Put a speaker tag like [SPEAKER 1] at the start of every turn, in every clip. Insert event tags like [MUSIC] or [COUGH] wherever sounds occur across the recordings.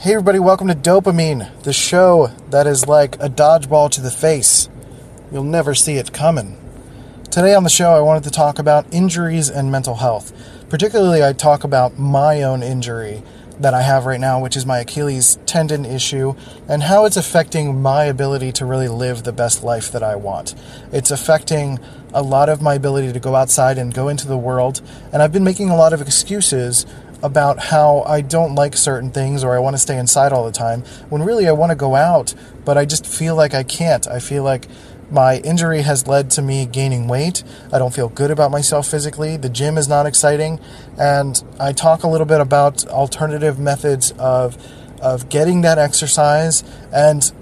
[SPEAKER 1] Hey, everybody, welcome to Dopamine, the show that is like a dodgeball to the face. You'll never see it coming. Today on the show, I wanted to talk about injuries and mental health. Particularly, I talk about my own injury that I have right now, which is my Achilles tendon issue, and how it's affecting my ability to really live the best life that I want. It's affecting a lot of my ability to go outside and go into the world, and I've been making a lot of excuses about how I don't like certain things or I want to stay inside all the time when really I want to go out, but I just feel like I can't. I feel like my injury has led to me gaining weight. I don't feel good about myself physically. The gym is not exciting. And I talk a little bit about alternative methods of, of getting that exercise and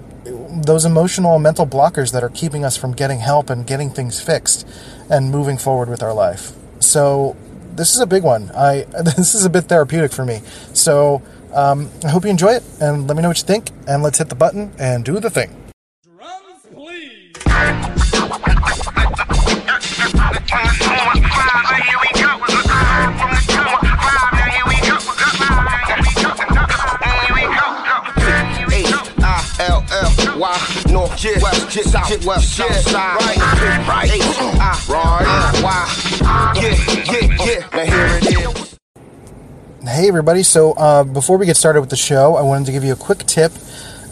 [SPEAKER 1] those emotional and mental blockers that are keeping us from getting help and getting things fixed and moving forward with our life. So this is a big one. I [LAUGHS] this is a bit therapeutic for me. So um, I hope you enjoy it, and let me know what you think. And let's hit the button and do the thing.
[SPEAKER 2] Drums, please.
[SPEAKER 3] H-I-L-L-Y, north, west, south, west, south side, right, right, H-I-R-Y, yeah, yeah, yeah, now here it is.
[SPEAKER 1] Hey, everybody. So, uh, before we get started with the show, I wanted to give you a quick tip,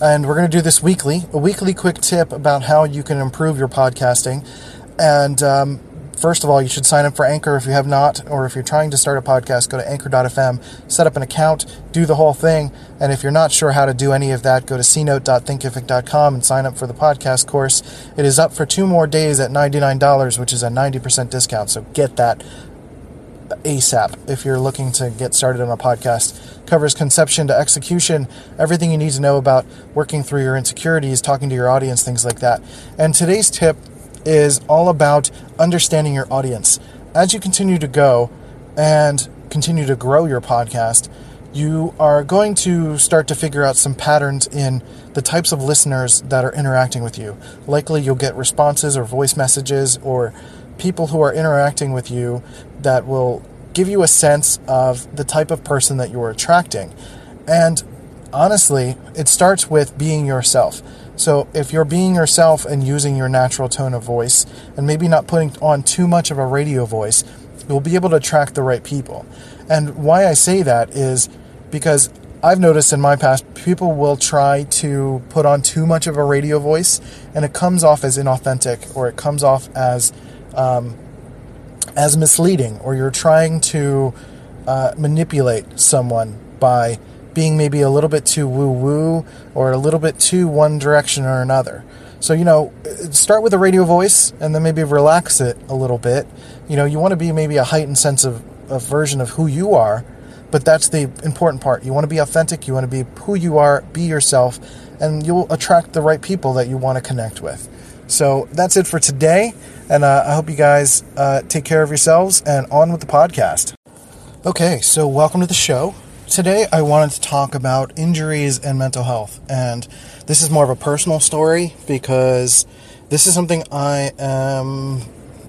[SPEAKER 1] and we're going to do this weekly a weekly quick tip about how you can improve your podcasting. And um, first of all, you should sign up for Anchor if you have not, or if you're trying to start a podcast, go to anchor.fm, set up an account, do the whole thing. And if you're not sure how to do any of that, go to cnote.thinkific.com and sign up for the podcast course. It is up for two more days at $99, which is a 90% discount. So get that ASAP if you're looking to get started on a podcast. Covers conception to execution, everything you need to know about working through your insecurities, talking to your audience, things like that. And today's tip is all about understanding your audience. As you continue to go and continue to grow your podcast, you are going to start to figure out some patterns in the types of listeners that are interacting with you. Likely, you'll get responses or voice messages or people who are interacting with you that will give you a sense of the type of person that you're attracting. And honestly, it starts with being yourself. So if you're being yourself and using your natural tone of voice and maybe not putting on too much of a radio voice, you'll be able to attract the right people. And why I say that is because I've noticed in my past, people will try to put on too much of a radio voice and it comes off as inauthentic or it comes off as um, as misleading, or you're trying to uh, manipulate someone by being maybe a little bit too woo woo or a little bit too one direction or another. So, you know, start with a radio voice and then maybe relax it a little bit. You know, you want to be maybe a heightened sense of, of version of who you are, but that's the important part. You want to be authentic, you want to be who you are, be yourself, and you'll attract the right people that you want to connect with. So that's it for today. And uh, I hope you guys uh, take care of yourselves and on with the podcast. Okay, so welcome to the show. Today I wanted to talk about injuries and mental health. And this is more of a personal story because this is something I um,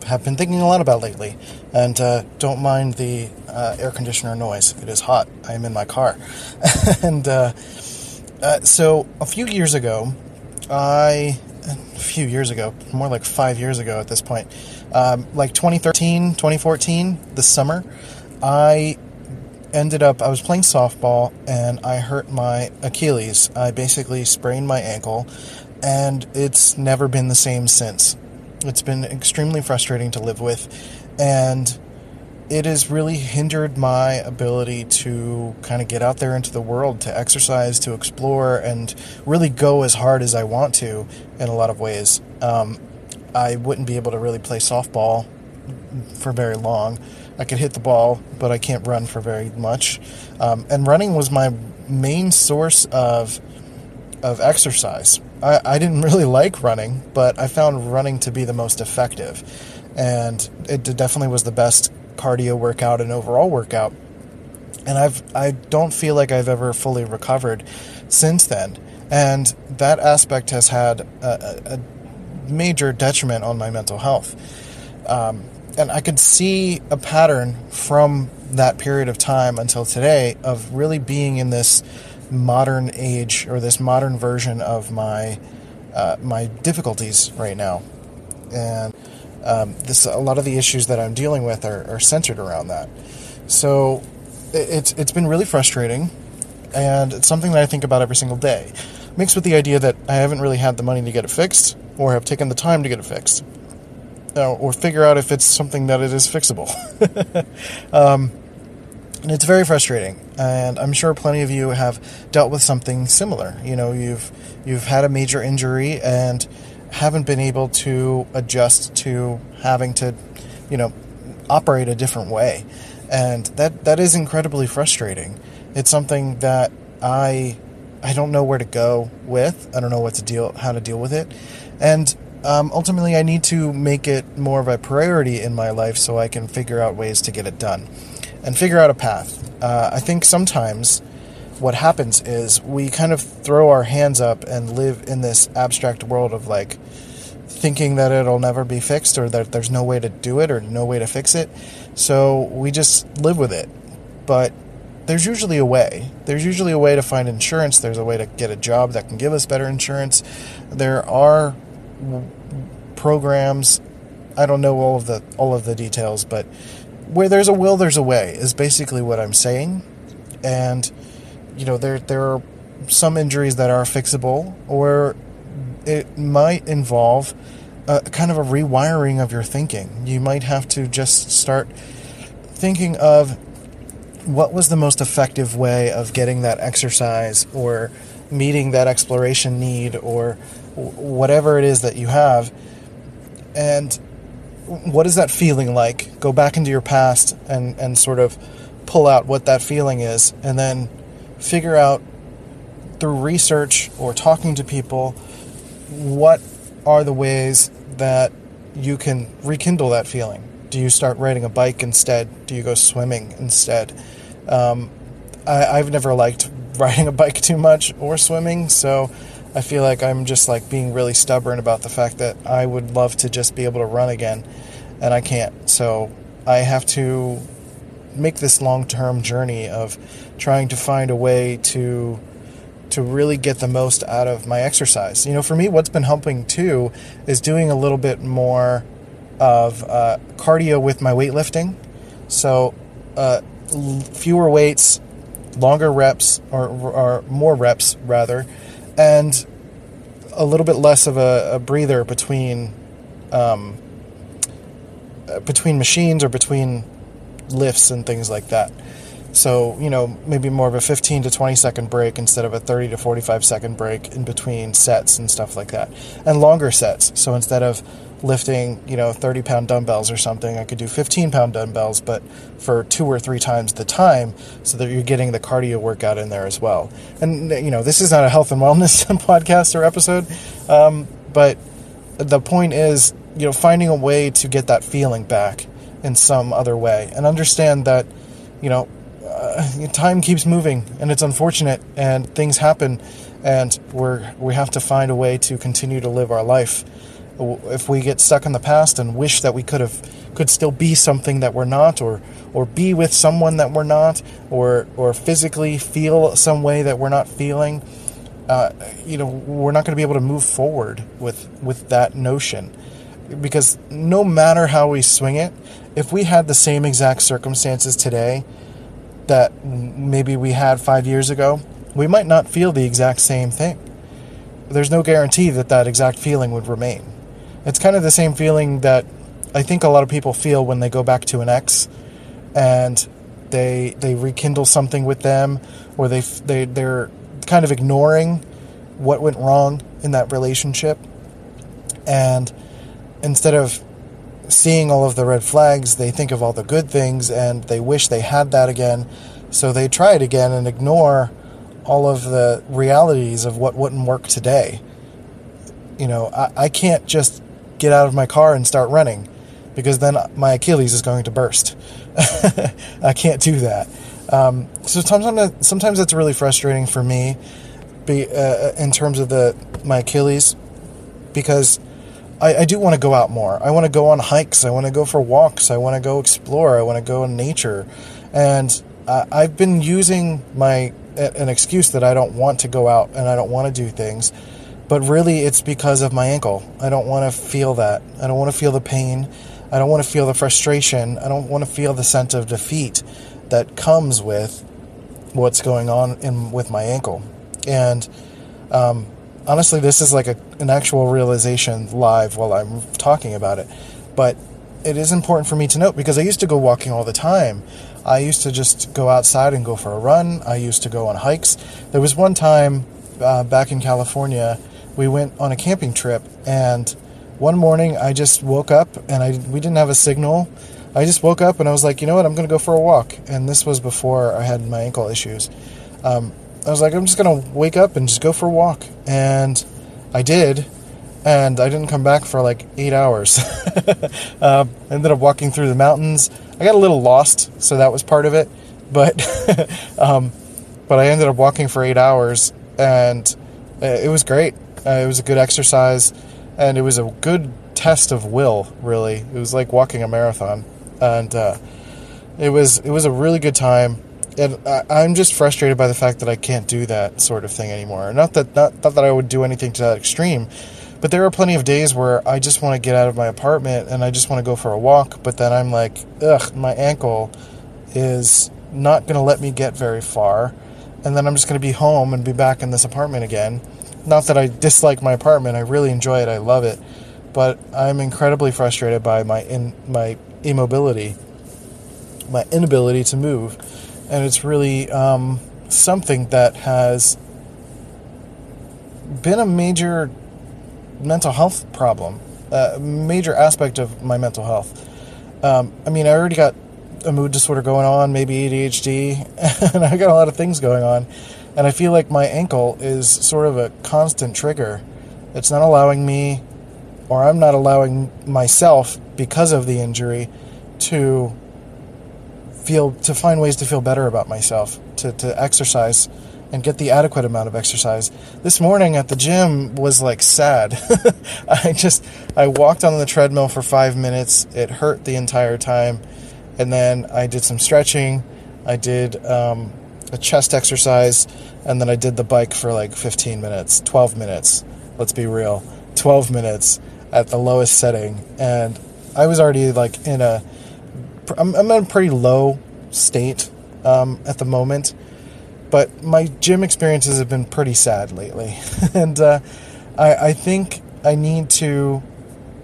[SPEAKER 1] have been thinking a lot about lately. And uh, don't mind the uh, air conditioner noise, it is hot. I am in my car. [LAUGHS] and uh, uh, so a few years ago, I a few years ago, more like five years ago at this point, um, like 2013, 2014, this summer, I ended up, I was playing softball and I hurt my Achilles. I basically sprained my ankle and it's never been the same since. It's been extremely frustrating to live with and it has really hindered my ability to kind of get out there into the world, to exercise, to explore, and really go as hard as I want to in a lot of ways. Um, I wouldn't be able to really play softball for very long. I could hit the ball, but I can't run for very much. Um, and running was my main source of of exercise. I, I didn't really [LAUGHS] like running, but I found running to be the most effective, and it definitely was the best cardio workout and overall workout. And I've I don't feel like I've ever fully recovered since then. And that aspect has had a, a major detriment on my mental health. Um, and I could see a pattern from that period of time until today of really being in this modern age or this modern version of my uh, my difficulties right now, and um, this a lot of the issues that I'm dealing with are, are centered around that. So it, it's it's been really frustrating, and it's something that I think about every single day. Mixed with the idea that I haven't really had the money to get it fixed, or have taken the time to get it fixed, uh, or figure out if it's something that it is fixable. [LAUGHS] um, and it's very frustrating, and I'm sure plenty of you have dealt with something similar. You know, you've you've had a major injury and haven't been able to adjust to having to, you know, operate a different way, and that that is incredibly frustrating. It's something that I I don't know where to go with. I don't know what to deal how to deal with it, and um, ultimately I need to make it more of a priority in my life so I can figure out ways to get it done and figure out a path. Uh, I think sometimes what happens is we kind of throw our hands up and live in this abstract world of like thinking that it'll never be fixed or that there's no way to do it or no way to fix it. So we just live with it. But there's usually a way. There's usually a way to find insurance. There's a way to get a job that can give us better insurance. There are programs. I don't know all of the all of the details, but where there's a will, there's a way. Is basically what I'm saying. And you know, there there are some injuries that are fixable, or it might involve a, kind of a rewiring of your thinking. You might have to just start thinking of what was the most effective way of getting that exercise or meeting that exploration need or whatever it is that you have. And what is that feeling like? Go back into your past and and sort of pull out what that feeling is and then figure out through research or talking to people what are the ways that you can rekindle that feeling? Do you start riding a bike instead? Do you go swimming instead? Um, I, I've never liked [LAUGHS] riding a bike too much or swimming, so I feel like I'm just like being really stubborn about the fact that I would love to just be able to run again, and I can't. So I have to make this long-term journey of trying to find a way to to really get the most out of my exercise. You know, for me, what's been helping too is doing a little bit more of uh, cardio with my weightlifting. So uh, fewer weights, longer reps, or, or more reps rather, and a little bit less of a, a breather between um, uh, between machines or between lifts and things like that. So, you know, maybe more of a 15 to 20 second break instead of a 30 to 45 second break in between sets and stuff like that. And longer sets. So instead of lifting, you know, 30 pound dumbbells or something, I could do 15 pound dumbbells, but for two or three times the time so that you're getting the cardio workout in there as well. And, you know, this is not a health and wellness [LAUGHS] podcast or episode, um, but the point is, you know, finding a way to get that feeling back in some other way. And understand that, you know, uh, time keeps moving and it's unfortunate and things happen and we're we have to find a way to continue to live our life if we get stuck in the past and wish that we could have could still be something that we're not or or be with someone that we're not or or physically feel some way that we're not feeling uh, you know we're not going to be able to move forward with with that notion because no matter how we swing it if we had the same exact circumstances today that maybe we had five years ago, we might not feel the exact same thing. There's no guarantee that that exact feeling would remain. It's kind of the same feeling that I think a lot of people feel when they go back to an ex and they they rekindle something with them or they they they're kind of ignoring what went wrong in that relationship and instead of seeing all of the red flags, they think of all the good things and they wish they had that again. So they try it again and ignore all of the realities of what wouldn't work today. You know, I, I can't just get out of my car and start running because then my Achilles is going to burst. [LAUGHS] I can't do that. Um, so sometimes, sometimes it's really frustrating for me, be, uh, in terms of the my Achilles, because I, I do want to go out more. I want to go on hikes. I want to go for walks. I want to go explore. I want to go in nature. And uh, I've been using my an excuse that I don't want to go out and I don't want to do things. But really, it's because of my ankle. I don't want to feel that. I don't want to feel the pain. I don't want to feel the frustration. I don't want to feel the sense of defeat that comes with what's going on in with my ankle. And um, honestly, this is like a, an actual realization live while I'm talking about it. But it is important for me to note because I used to go walking all the time. I used to just go outside and go for a run. I used to go on hikes. There was one time uh, back in California, we went on a camping trip, and one morning I just woke up and I we didn't have a signal. I just woke up and I was like, you know what, I'm going to go for a walk. And this was before I had my ankle issues. Um, I was like, I'm just going to wake up and just go for a walk. And I did. And I didn't come back for like eight hours. uh, [LAUGHS] I ended up walking through the mountains. I got a little lost, so that was part of it. But, [LAUGHS] um, but I ended up walking for eight hours, and uh, it was great. Uh, it was a good exercise, and it was a good test of will. Really, it was like walking a marathon, and uh, it was it was a really good time and I, am just frustrated by the fact that I can't do that sort of thing anymore. Not that not, not that I would do anything to that extreme, but there are plenty of days where I just want to get out of my apartment and I just want to go for a walk. But then I'm like, ugh, my ankle is not going to let me get very far, and then I'm just going to be home and be back in this apartment again. Not that I dislike my apartment; I really enjoy it. I love it, but I'm incredibly frustrated by my in my immobility, my inability to move and it's really um, something that has been a major mental health problem, a major aspect of my mental health. Um, I mean, I already got a mood disorder going on, maybe ADHD, [LAUGHS] and I got a lot of things going on. And I feel like my ankle is sort of a constant trigger. It's not allowing me, or I'm not allowing myself, because of the injury, to feel to find ways to feel better about myself, to, to exercise and get the adequate amount of exercise. This morning at the gym was like sad. [LAUGHS] I just I walked on the treadmill for 5 minutes. It hurt the entire time. And then I did some stretching. I did um, a chest exercise and then I did the bike for like 15 minutes, 12 minutes. Let's be real. 12 minutes at the lowest setting and I was already like in a I'm, I'm in a pretty low state um, at the moment, but my gym experiences have been pretty sad lately, [LAUGHS] and uh, I, I think I need to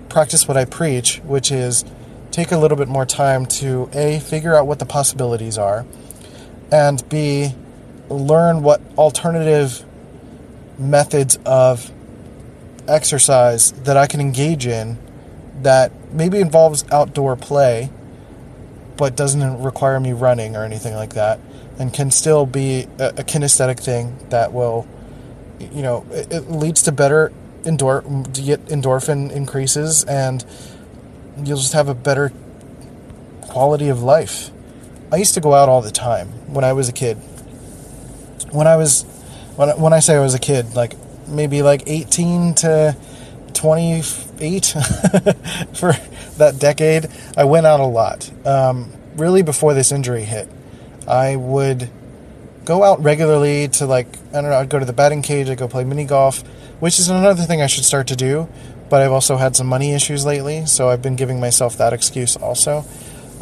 [SPEAKER 1] practice what I preach, which is take a little bit more time to a figure out what the possibilities are, and b learn what alternative methods of exercise that I can engage in that maybe involves outdoor play but doesn't require me running or anything like that, and can still be a, a kinesthetic thing that will, you know, it, it leads to better endor- endorphin increases, and you'll just have a better quality of life. I used to go out all the time when I was a kid. When I was, when when I say I was a kid, like maybe like 18 to 28 [LAUGHS] for that decade, I went out a lot. Um, really, before this injury hit, I would go out regularly to like I don't know. I'd go to the batting cage. I'd go play mini golf, which is another thing I should start to do. But I've also had some money issues lately, so I've been giving myself that excuse also.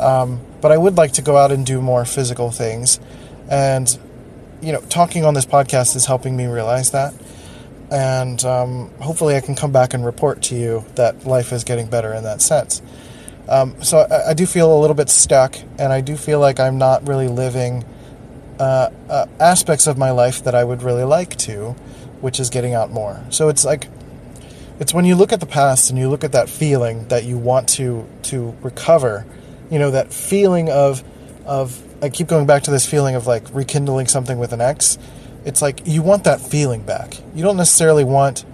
[SPEAKER 1] Um, but I would like to go out and do more physical things, and you know, talking on this podcast is helping me realize that and um, hopefully I can come back and report to you that life is getting better in that sense. Um, so I, I, do feel a little bit stuck, and I do feel like I'm not really living uh, uh, aspects of my life that I would really like to, which is getting out more. So it's like it's when you look at the past and you look at that feeling that you want to to recover, you know, that feeling of of I keep going back to this feeling of like rekindling something with an ex it's like you want that feeling back. You don't necessarily want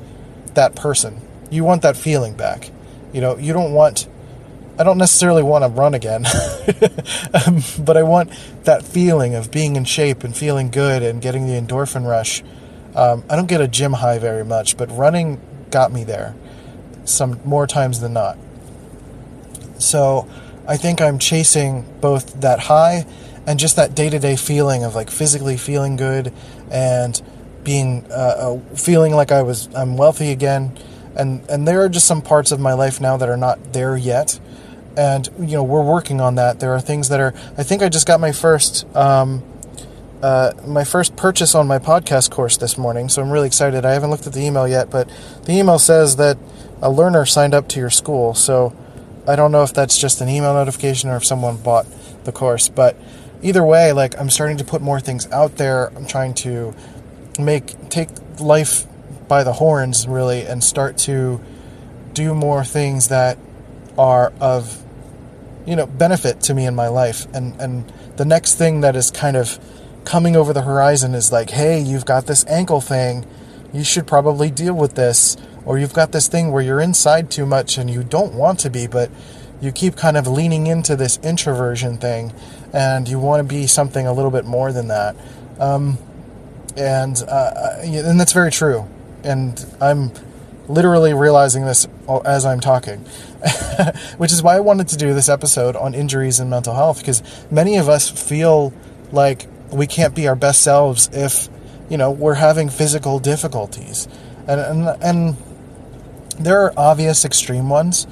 [SPEAKER 1] that person. You want that feeling back. You know, you don't want I don't necessarily want to run again, [LAUGHS] um, but I want that feeling of being in shape and feeling good and getting the endorphin rush. Um, I don't get a gym high very much, but running got me there some more times than not. So I think I'm chasing both that high and just that day to day feeling of like physically feeling good and being uh, uh, feeling like I was I'm wealthy again, and and there are just some parts of my life now that are not there yet, and you know we're working on that. There are things that are. I think I just got my first. Um, uh, my first purchase on my podcast course this morning, so I'm really excited. I haven't looked at the email yet, but the email says that a learner signed up to your school. So I don't know if that's just an email notification or if someone bought the course, but either way, like I'm starting to put more things out there. I'm trying to make take life by the horns really and start to do more things that are of you know benefit to me in my life. And and the next thing that is kind of coming over the horizon is like hey you've got this ankle thing. You should probably deal with this or you've got this thing where you're inside too much and you don't want to be but you keep kind of leaning into this introversion thing and you want to be something a little bit more than that um, and uh, and that's very true. And I'm literally realizing this as I'm talking, [LAUGHS] which is why I wanted to do this episode on injuries and mental health because many of us feel like we can't be our best selves if you know we're having physical difficulties, and and and there are obvious extreme ones.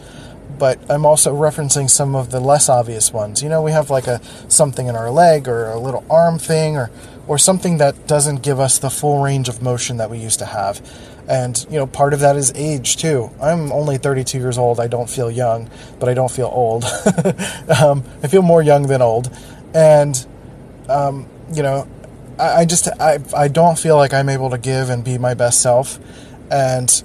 [SPEAKER 1] But I'm also referencing some of the less obvious ones. You know, we have like a something in our leg or a little arm thing or or something that doesn't give us the full range of motion that we used to have. And, you know, part of that is age too. I'm only 32 years old. I don't feel young, but I don't feel old. [LAUGHS] um, I feel more young than old. And, um, you know, I, I just, I, I don't feel like I'm able to give and be my best self. And,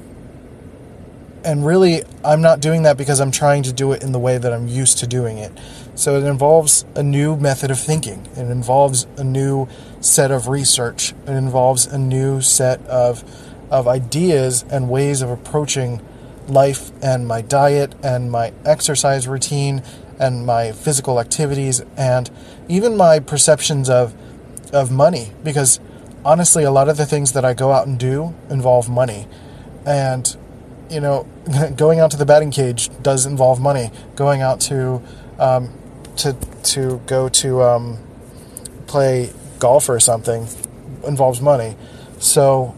[SPEAKER 1] and really, I'm not doing that because I'm trying to do it in the way that I'm used to doing it. So it involves a new method of thinking. It involves a new set of research. It involves a new set of of ideas and ways of approaching life and my diet and my exercise routine and my physical activities and even my perceptions of of money because honestly a lot of the things that I go out and do involve money and you know [LAUGHS] going out to the batting cage does involve money going out to um, to to go to um, play golf or something involves money. So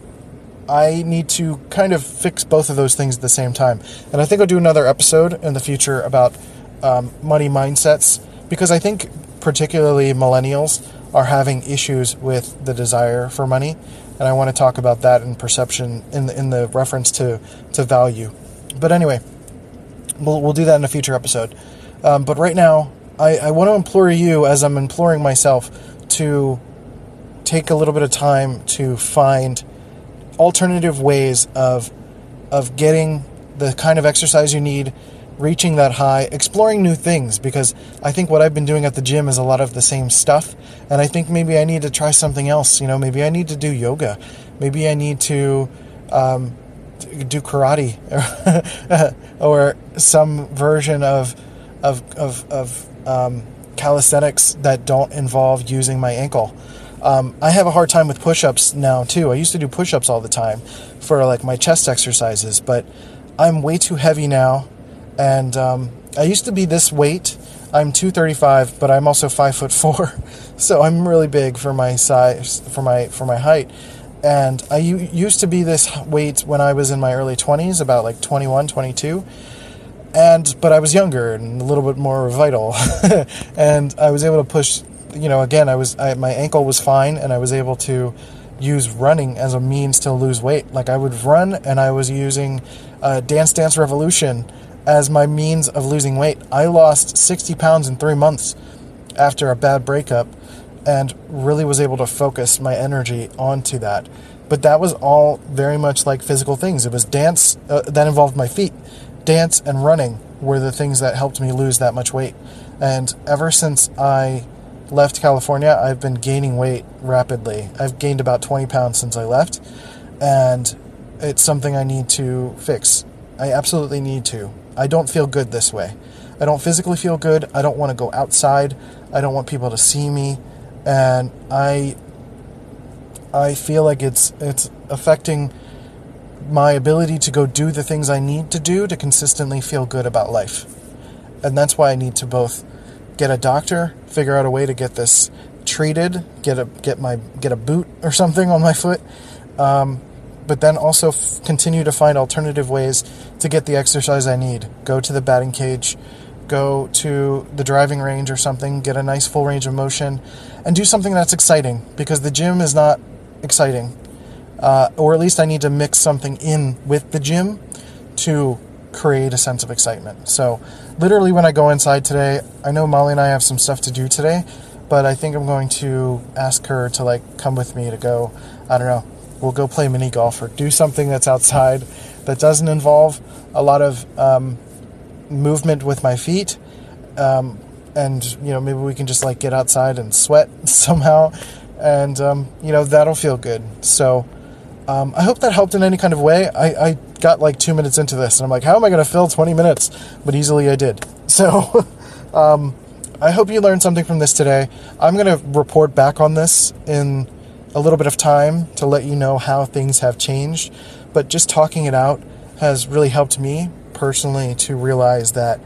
[SPEAKER 1] I need to kind of fix both of those things at the same time. And I think I'll do another episode in the future about um, money mindsets because I think particularly millennials are having issues with the desire for money. And I want to talk about that in perception in the, in the reference to, to value. But anyway, we'll, we'll do that in a future episode. Um, but right now, I, I want to implore you, as I'm imploring myself, to take a little bit of time to find alternative ways of of getting the kind of exercise you need, reaching that high, exploring new things because I think what I've been doing at the gym is a lot of the same stuff and I think maybe I need to try something else, you know, maybe I need to do yoga. Maybe I need to um, do karate [LAUGHS] or, some version of of of, of um, calisthenics that don't involve using my ankle. Um, I have a hard time with push-ups now too. I used to do push-ups all the time for like my chest exercises, but I'm way too heavy now, and um, I used to be this weight. I'm 235, but I'm also five foot four, [LAUGHS] so I'm really big for my size, for my for my height. And I u- used to be this weight when I was in my early 20s, about like 21, 22 and but I was younger and a little bit more vital, [LAUGHS] and I was able to push you know, again, I was I, my ankle was fine, and I was able to use running as a means to lose weight. Like I would run, and I was using uh, Dance Dance Revolution as my means of losing weight. I lost 60 pounds in three months after a bad breakup, and really was able to focus my energy onto that. But that was all very much like physical things. It was dance uh, that involved my feet. Dance and running were the things that helped me lose that much weight. And ever since I left California, I've been gaining weight rapidly. I've gained about 20 pounds since I left, and it's something I need to fix. I absolutely need to. I don't feel good this way. I don't physically feel good. I don't want to go outside. I don't want people to see me, and I I feel like it's it's affecting my ability to go do the things I need to do to consistently feel good about life. And that's why I need to both get a doctor, figure out a way to get this treated, get a get my get a boot or something on my foot. Um, but then also f- continue to find alternative ways to get the exercise I need. Go to the batting cage, go to the driving range or something, get a nice full range of motion, and do something that's exciting because the gym is not exciting. Uh, or at least I need to mix something in with the gym to create a sense of excitement. So, literally, when I go inside today, I know Molly and I have some stuff to do today, but I think I'm going to ask her to like come with me to go. I don't know. We'll go play mini golf or do something that's outside that doesn't involve a lot of um, movement with my feet. Um, and you know maybe we can just like get outside and sweat [LAUGHS] somehow, and um, you know that'll feel good. So. Um, I hope that helped in any kind of way. I, I, got like two minutes into this, and I'm like, how am I going to fill 20 minutes? But easily I did. [LAUGHS] So um, I hope you learned something from this today. I'm going to report back on this in a little bit of time to let you know how things have changed. But just talking it out has really helped me personally to realize that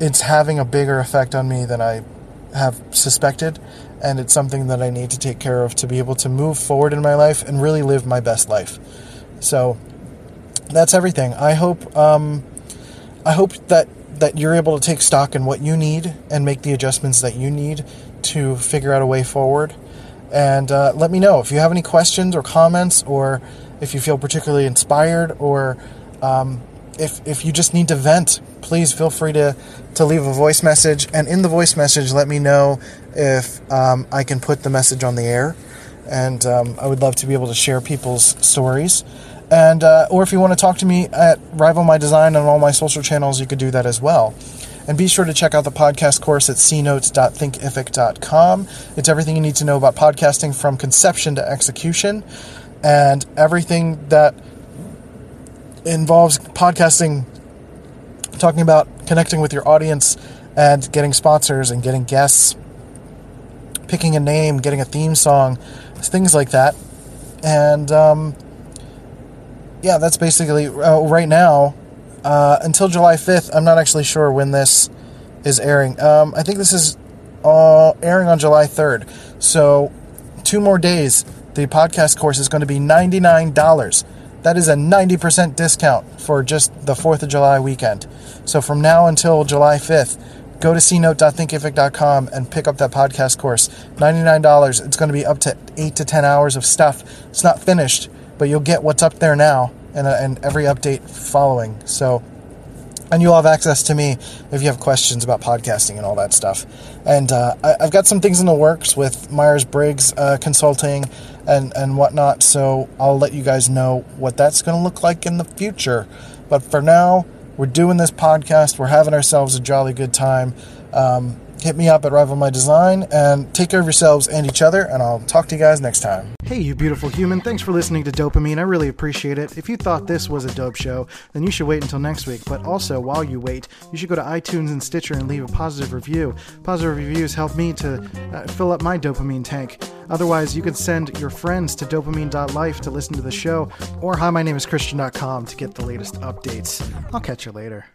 [SPEAKER 1] it's having a bigger effect on me than I have suspected and it's something that I need to take care of to be able to move forward in my life and really live my best life. So that's everything. I hope um, I hope that that you're able to take stock in what you need and make the adjustments that you need to figure out a way forward. And uh, let me know if you have any questions or comments, or if you feel particularly inspired, or um, if if you just need to vent. Please feel free to to leave a voice message, and in the voice message, let me know if um, I can put the message on the air. And um, I would love to be able to share people's stories. And uh, or if you want to talk to me at Rival My Design on all my social channels, you could do that as well. And be sure to check out the podcast course at cnotes.thinkific.com. It's everything you need to know about podcasting from conception to execution, and everything that involves podcasting, talking about connecting with your audience and getting sponsors and getting guests, picking a name, getting a theme song, things like that. And um, yeah, that's basically uh, right now. Uh, until July 5th, I'm not actually sure when this is airing. Um, I think this is uh, airing on July 3rd. So, two more days. The podcast course is going to be $99. That is a 90% discount for just the 4th of July weekend. So, from now until July 5th, go to cnote.thinkific.com and pick up that podcast course. $99. It's going to be up to 8 to 10 hours of stuff. It's not finished, but you'll get what's up there now and, uh, and every update following. So, and you'll have access to me if you have questions about podcasting and all that stuff. And uh, I, have got some things in the works with Myers Briggs uh, Consulting and, and whatnot, so I'll let you guys know what that's going to look like in the future. But for now, we're doing this podcast, we're having ourselves a jolly good time. Um, hit me up at Rival My Design and take care of yourselves and each other, and I'll talk to you guys next time. Hey, you beautiful human. Thanks for listening to Dopamine. I really appreciate it. If you thought this was a dope show, then you should wait until next week. But also, while you wait, you should go to iTunes and Stitcher and leave a positive review. Positive reviews help me to uh, fill up my dopamine tank. Otherwise, you can send your friends to dopamine.life to listen to the show, or hi, my name is Christian.com to get the latest updates. I'll catch you later.